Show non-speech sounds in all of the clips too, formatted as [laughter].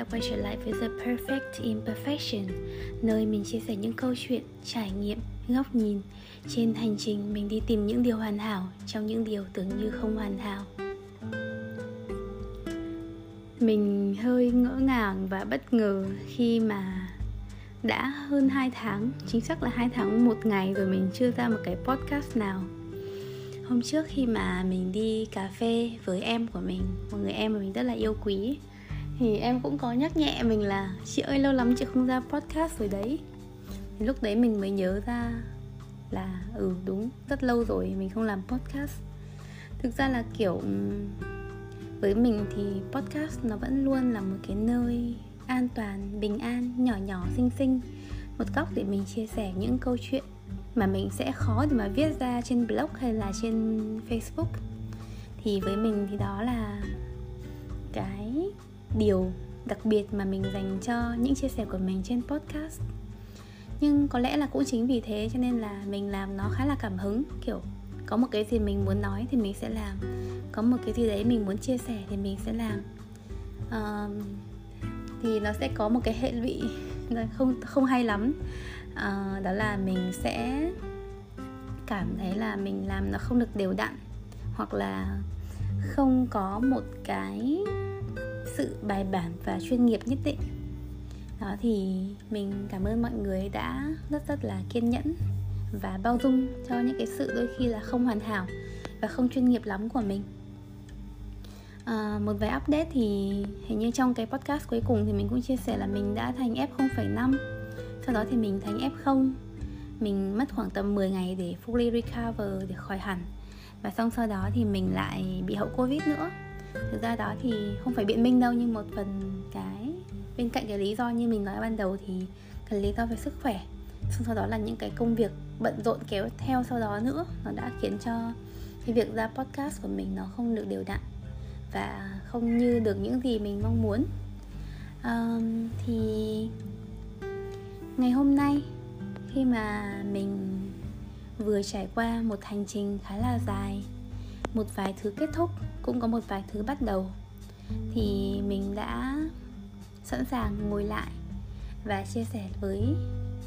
đã quay trở lại với The Perfect Imperfection Nơi mình chia sẻ những câu chuyện, trải nghiệm, góc nhìn. Trên hành trình mình đi tìm những điều hoàn hảo Trong những điều tưởng như không hoàn hảo. Mình hơi ngỡ ngàng và bất ngờ khi mà đã hơn 2 tháng Chính xác là 2 tháng một ngày rồi mình chưa ra một cái podcast nào. Hôm trước khi mà mình đi cà phê với em của mình Một người em mà mình rất là yêu quý thì em cũng có nhắc nhẹ mình là, chị ơi, lâu lắm chị không ra podcast rồi đấy. Thì lúc đấy mình mới nhớ ra là ừ đúng, rất lâu rồi mình không làm podcast. Thực ra là kiểu với mình thì podcast nó vẫn luôn là một cái nơi an toàn, bình an, nhỏ nhỏ, xinh xinh. Một góc để mình chia sẻ những câu chuyện mà mình sẽ khó để mà viết ra trên blog hay là trên facebook. Thì với mình thì đó là cái điều đặc biệt mà mình dành cho những chia sẻ của mình trên podcast. Nhưng có lẽ là cũng chính vì thế cho nên là mình làm nó khá là cảm hứng. Kiểu có một cái gì mình muốn nói thì mình sẽ làm. Có một cái gì đấy mình muốn chia sẻ thì mình sẽ làm. Uh, thì nó sẽ có một cái hệ lụy [laughs] không không hay lắm. Uh, đó là mình sẽ cảm thấy là mình làm nó không được đều đặn. Hoặc là không có một cái sự bài bản và chuyên nghiệp nhất định. Đó thì mình cảm ơn mọi người đã rất rất là kiên nhẫn và bao dung cho những cái sự đôi khi là không hoàn hảo và không chuyên nghiệp lắm của mình. À, một vài update thì hình như trong cái podcast cuối cùng thì mình cũng chia sẻ là mình đã thành F0,5 sau đó thì mình thành F0 mình mất khoảng tầm 10 ngày để fully recover để khỏi hẳn. Và xong sau đó thì mình lại bị hậu covid nữa thực ra đó thì không phải biện minh đâu nhưng một phần cái bên cạnh cái lý do như mình nói ban đầu thì cần lý do về sức khỏe. Xong sau đó là những cái công việc bận rộn kéo theo sau đó nữa nó đã khiến cho cái việc ra podcast của mình nó không được đều đặn và không như được những gì mình mong muốn. Um, thì ngày hôm nay khi mà mình vừa trải qua một hành trình khá là dài một vài thứ kết thúc cũng có một vài thứ bắt đầu. Thì mình đã sẵn sàng ngồi lại và chia sẻ với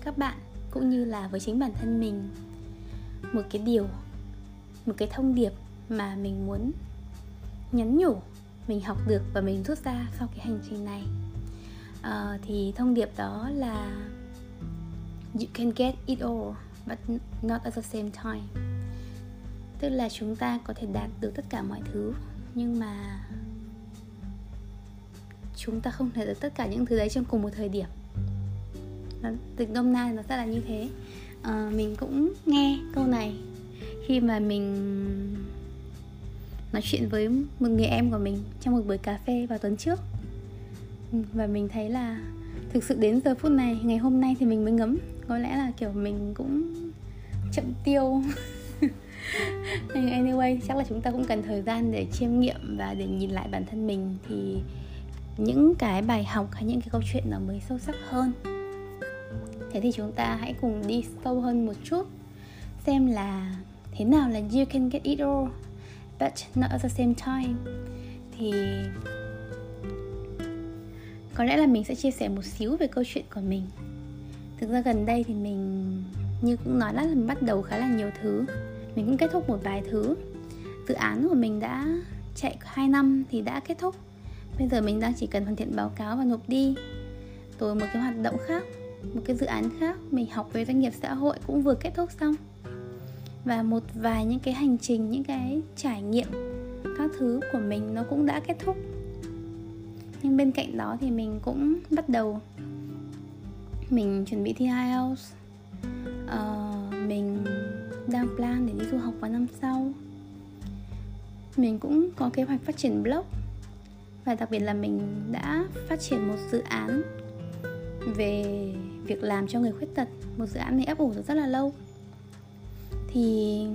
các bạn cũng như là với chính bản thân mình một cái điều một cái thông điệp mà mình muốn nhắn nhủ mình học được và mình rút ra sau cái hành trình này. À, thì thông điệp đó là you can get it all but not at the same time tức là chúng ta có thể đạt được tất cả mọi thứ nhưng mà chúng ta không thể được tất cả những thứ đấy trong cùng một thời điểm. Từ nôm na nó sẽ là như thế. À, mình cũng nghe câu này. Khi mà mình nói chuyện với một người em của mình trong một buổi cà phê vào tuần trước và mình thấy là thực sự đến giờ phút này ngày hôm nay thì mình mới ngấm. Có lẽ là kiểu mình cũng chậm tiêu. [laughs] nhưng anyway chắc là chúng ta cũng cần thời gian để chiêm nghiệm và để nhìn lại bản thân mình. Thì những cái bài học hay những cái câu chuyện nó mới sâu sắc hơn. Thế thì chúng ta hãy cùng đi sâu hơn một chút. Xem là thế nào là you can get it all, but not at the same time. Thì có lẽ là mình sẽ chia sẻ một xíu về câu chuyện của mình. Thực ra gần đây thì mình như cũng nói là mình bắt đầu khá là nhiều thứ. Mình cũng kết thúc một vài thứ dự án của mình đã chạy 2 năm thì đã kết thúc. Bây giờ mình đang chỉ cần hoàn thiện báo cáo và nộp đi. Rồi một cái hoạt động khác một cái dự án khác mình học về doanh nghiệp xã hội cũng vừa kết thúc xong. Và một vài những cái hành trình những cái trải nghiệm các thứ của mình nó cũng đã kết thúc. Nhưng bên cạnh đó thì mình cũng bắt đầu. Mình chuẩn bị thi IELTS uh, ờ, mình đang plan để đi du học vào năm sau mình cũng có kế hoạch phát triển blog. Và đặc biệt là mình đã phát triển một dự án về việc làm cho người khuyết tật một dự án này ấp ủ rất là lâu. Thì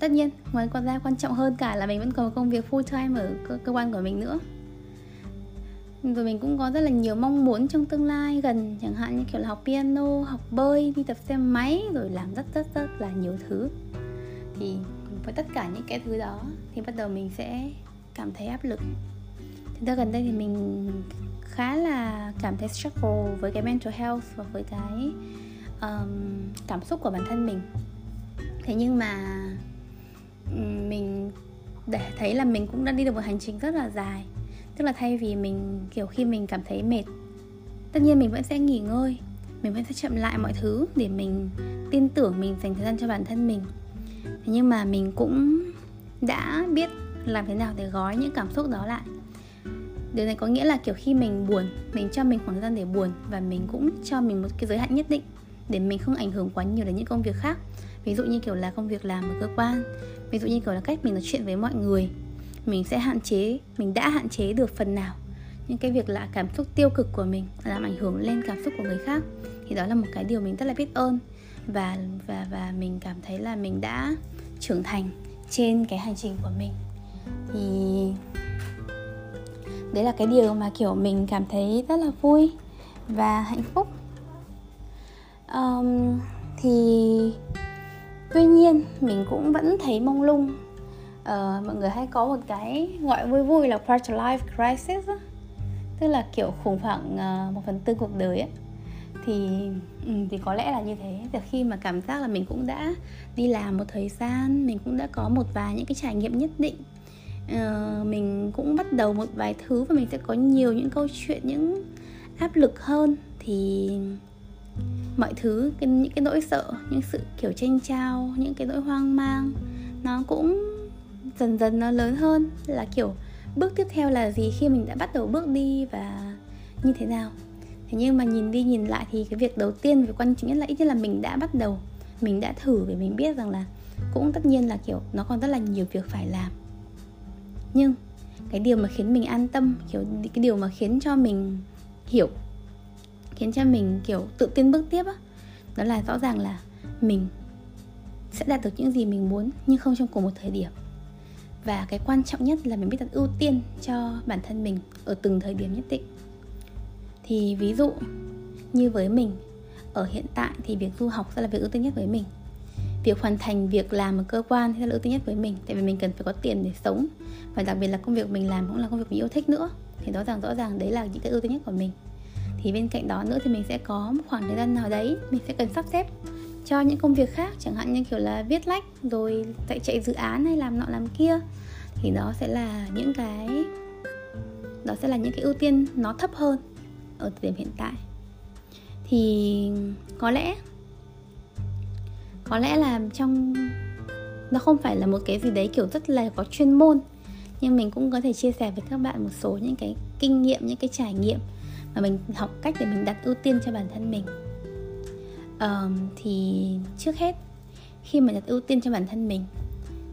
tất nhiên ngoài còn ra quan trọng hơn cả là mình vẫn còn công việc full time ở cơ, cơ quan của mình nữa. Rồi mình cũng có rất là nhiều mong muốn trong tương lai gần chẳng hạn như kiểu là học piano học bơi đi tập xe máy rồi làm rất rất rất là nhiều thứ. Thì với tất cả những cái thứ đó thì bắt đầu mình sẽ cảm thấy áp lực. Thực ra gần đây thì mình khá là cảm thấy struggle với cái mental health và với cái um, cảm xúc của bản thân mình. Thế nhưng mà mình để thấy là mình cũng đã đi được một hành trình rất là dài. Tức là thay vì mình kiểu khi mình cảm thấy mệt tất nhiên mình vẫn sẽ nghỉ ngơi mình vẫn sẽ chậm lại mọi thứ để mình tin tưởng mình dành thời gian cho bản thân mình thế nhưng mà mình cũng đã biết làm thế nào để gói những cảm xúc đó lại. Điều này có nghĩa là kiểu khi mình buồn, mình cho mình khoảng thời gian để buồn và mình cũng cho mình một cái giới hạn nhất định để mình không ảnh hưởng quá nhiều đến những công việc khác. Ví dụ như kiểu là công việc làm ở cơ quan, ví dụ như kiểu là cách mình nói chuyện với mọi người. Mình sẽ hạn chế, mình đã hạn chế được phần nào những cái việc là cảm xúc tiêu cực của mình, làm ảnh hưởng lên cảm xúc của người khác. Thì đó là một cái điều mình rất là biết ơn và và và mình cảm thấy là mình đã trưởng thành trên cái hành trình của mình. Thì đấy là cái điều mà kiểu mình cảm thấy rất là vui và hạnh phúc. Um, thì tuy nhiên mình cũng vẫn thấy mông lung. Uh, mọi người hay có một cái gọi vui vui là quarter life crisis đó. tức là kiểu khủng hoảng uh, một phần tư cuộc đời ấy thì ừ, thì có lẽ là như thế. Và khi mà cảm giác là mình cũng đã đi làm một thời gian mình cũng đã có một vài những cái trải nghiệm nhất định uh, mình cũng bắt đầu một vài thứ và mình sẽ có nhiều những câu chuyện những áp lực hơn thì mọi thứ cái, những cái nỗi sợ những sự kiểu tranh trao những cái nỗi hoang mang nó cũng dần dần nó lớn hơn. Là kiểu bước tiếp theo là gì khi mình đã bắt đầu bước đi và như thế nào? Thế nhưng mà nhìn đi nhìn lại thì cái việc đầu tiên và quan trọng nhất là ít nhất là mình đã bắt đầu, mình đã thử để mình biết rằng là cũng tất nhiên là, kiểu, nó còn rất là nhiều việc phải làm. Nhưng cái điều mà khiến mình an tâm, kiểu, cái điều mà khiến cho mình hiểu, khiến cho mình, kiểu, tự tin bước tiếp á, đó là rõ ràng là mình sẽ đạt được những gì mình muốn nhưng không trong cùng một thời điểm. Và cái quan trọng nhất là mình biết đặt ưu tiên cho bản thân mình ở từng thời điểm nhất định thì ví dụ như với mình, ở hiện tại thì việc du học sẽ là việc ưu tiên nhất với mình. Việc hoàn thành việc làm ở cơ quan sẽ là ưu tiên nhất với mình, tại vì mình cần phải có tiền để sống. Và đặc biệt là công việc mình làm cũng là công việc mình yêu thích nữa. Thì rõ ràng rõ ràng đấy là những cái ưu tiên nhất của mình. Thì bên cạnh đó nữa thì mình sẽ có một khoảng thời gian nào đấy mình sẽ cần sắp xếp cho những công việc khác, chẳng hạn như kiểu là viết lách, rồi chạy chạy dự án hay làm nọ làm kia. Thì đó sẽ là những cái, đó sẽ là những cái ưu tiên nó thấp hơn ở thời điểm hiện tại. Thì có lẽ có lẽ là trong nó không phải là một cái gì đấy kiểu rất là có chuyên môn nhưng mình cũng có thể chia sẻ với các bạn một số những cái kinh nghiệm những cái trải nghiệm mà mình học cách để mình đặt ưu tiên cho bản thân mình. Um, thì trước hết khi mà đặt ưu tiên cho bản thân mình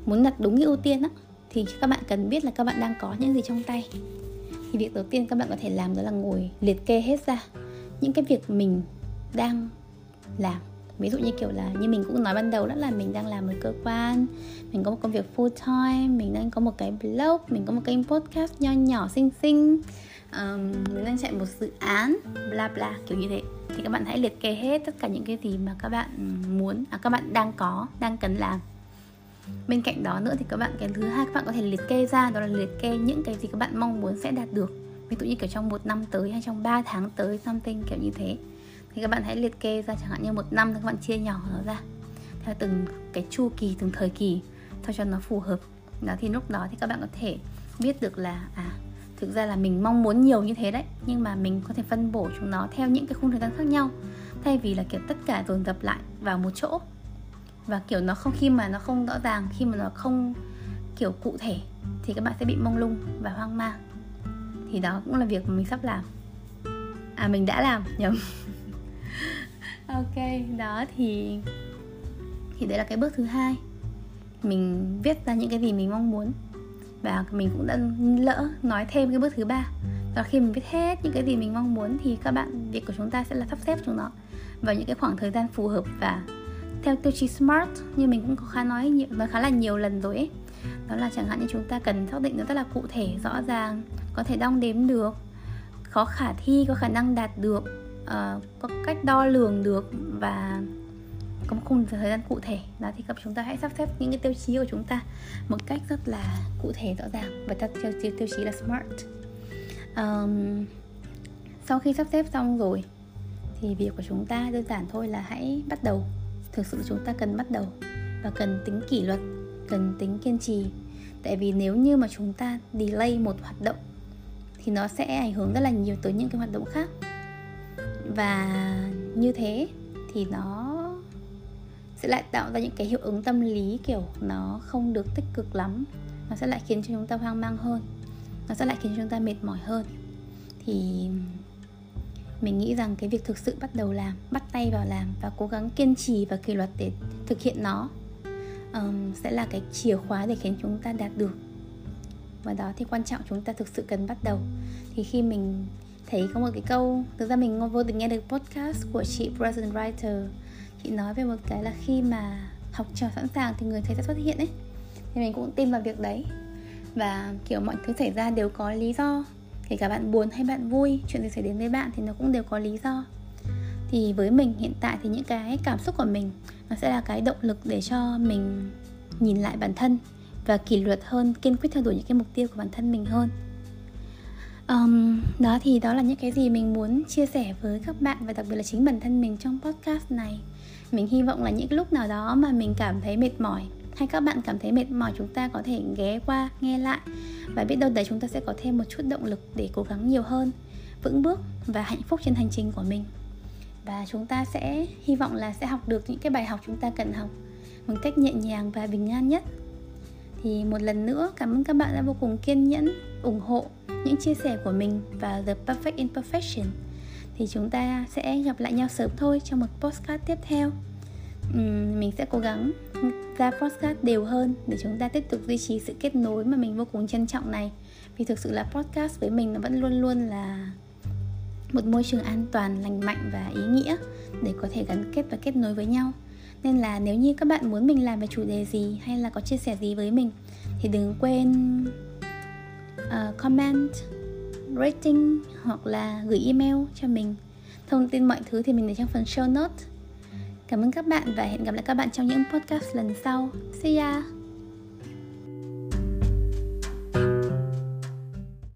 muốn đặt đúng cái ưu tiên á thì các bạn cần biết là các bạn đang có những gì trong tay thì việc đầu tiên các bạn có thể làm đó là ngồi liệt kê hết ra những cái việc mình đang làm. Ví dụ như kiểu là như mình cũng nói ban đầu đó là mình đang làm một cơ quan mình có một công việc full time mình đang có một cái blog mình có một kênh podcast nho nhỏ xinh xinh um, mình đang chạy một dự án bla bla kiểu như thế. Thì các bạn hãy liệt kê hết tất cả những cái gì mà các bạn muốn à, các bạn đang có đang cần làm bên cạnh đó nữa thì các bạn, cái thứ hai các bạn có thể liệt kê ra, đó là liệt kê những cái gì các bạn mong muốn sẽ đạt được. Ví dụ như, kiểu, trong một năm tới hay trong 3 tháng tới, something kiểu như thế. Thì các bạn hãy liệt kê ra chẳng hạn như một năm thì các bạn chia nhỏ nó ra theo từng cái chu kỳ, từng thời kỳ sao cho nó phù hợp. Đó, thì lúc đó thì các bạn có thể biết được là à thực ra là mình mong muốn nhiều như thế đấy, nhưng mà mình có thể phân bổ chúng nó theo những cái khung thời gian khác nhau, thay vì là, kiểu, tất cả dồn dập lại vào một chỗ và kiểu nó không, khi mà nó không rõ ràng, khi mà nó không kiểu cụ thể, thì các bạn sẽ bị mông lung và hoang mang. Thì đó cũng là việc mà mình sắp làm. À mình đã làm, nhầm. [laughs] Ok, đó thì thì đấy là cái bước thứ hai. Mình viết ra những cái gì mình mong muốn. Và mình cũng đã lỡ nói thêm cái bước thứ ba. Đó khi mình viết hết những cái gì mình mong muốn thì các bạn, việc của chúng ta sẽ là sắp xếp chúng nó vào những cái khoảng thời gian phù hợp và theo tiêu chí smart như mình cũng có khá nói nhiều, nói khá là nhiều lần rồi ấy. Đó là chẳng hạn như chúng ta cần xác định nó rất là cụ thể rõ ràng có thể đong đếm được có khả thi có khả năng đạt được uh, có cách đo lường được và có một khung thời gian cụ thể. Đó thì các chúng ta hãy sắp xếp những cái tiêu chí của chúng ta một cách rất là cụ thể rõ ràng và theo tiêu, tiêu, tiêu chí là smart. Um, sau khi sắp xếp xong rồi thì việc của chúng ta đơn giản thôi là hãy bắt đầu thực sự chúng ta cần bắt đầu và cần tính kỷ luật, cần tính kiên trì. Tại vì nếu như mà chúng ta delay một hoạt động, thì nó sẽ ảnh hưởng rất là nhiều tới những cái hoạt động khác. Và như thế thì nó sẽ lại tạo ra những cái hiệu ứng tâm lý kiểu nó không được tích cực lắm. Nó sẽ lại khiến cho chúng ta hoang mang hơn. Nó sẽ lại khiến cho chúng ta mệt mỏi hơn. Thì mình nghĩ rằng cái việc thực sự bắt đầu làm bắt tay vào làm và cố gắng kiên trì và kỷ luật để thực hiện nó um, sẽ là cái chìa khóa để khiến chúng ta đạt được. Và đó thì quan trọng chúng ta thực sự cần bắt đầu. Thì khi mình thấy có một cái câu thực ra mình vô tình nghe được podcast của chị Present Writer. Chị nói về một cái là khi mà học trò sẵn sàng thì người thầy sẽ xuất hiện ấy. Thì mình cũng tin vào việc đấy. Và kiểu mọi thứ xảy ra đều có lý do kể cả bạn buồn hay bạn vui chuyện gì xảy đến với bạn thì nó cũng đều có lý do. Thì với mình hiện tại thì những cái cảm xúc của mình nó sẽ là cái động lực để cho mình nhìn lại bản thân và kỷ luật hơn kiên quyết theo đuổi những cái mục tiêu của bản thân mình hơn. Um, đó thì đó là những cái gì mình muốn chia sẻ với các bạn và đặc biệt là chính bản thân mình trong podcast này. Mình hy vọng là những lúc nào đó mà mình cảm thấy mệt mỏi hay các bạn cảm thấy mệt mỏi chúng ta có thể ghé qua, nghe lại. Và biết đâu đấy chúng ta sẽ có thêm một chút động lực để cố gắng nhiều hơn. Vững bước và hạnh phúc trên hành trình của mình. Và chúng ta sẽ hy vọng là sẽ học được những cái bài học chúng ta cần học một cách nhẹ nhàng và bình an nhất. Thì một lần nữa, cảm ơn các bạn đã vô cùng kiên nhẫn, ủng hộ những chia sẻ của mình và The Perfect Imperfection. Thì chúng ta sẽ gặp lại nhau sớm thôi trong một postcard tiếp theo mình sẽ cố gắng ra podcast đều hơn để chúng ta tiếp tục duy trì sự kết nối mà mình vô cùng trân trọng này. Vì thực sự là podcast với mình nó vẫn luôn luôn là một môi trường an toàn lành mạnh và ý nghĩa để có thể gắn kết và kết nối với nhau. Nên là nếu như các bạn muốn mình làm về chủ đề gì hay là có chia sẻ gì với mình thì đừng quên uh, comment rating hoặc là gửi email cho mình. Thông tin mọi thứ thì mình để trong phần show notes cảm ơn các bạn và hẹn gặp lại các bạn trong những podcast lần sau. See ya!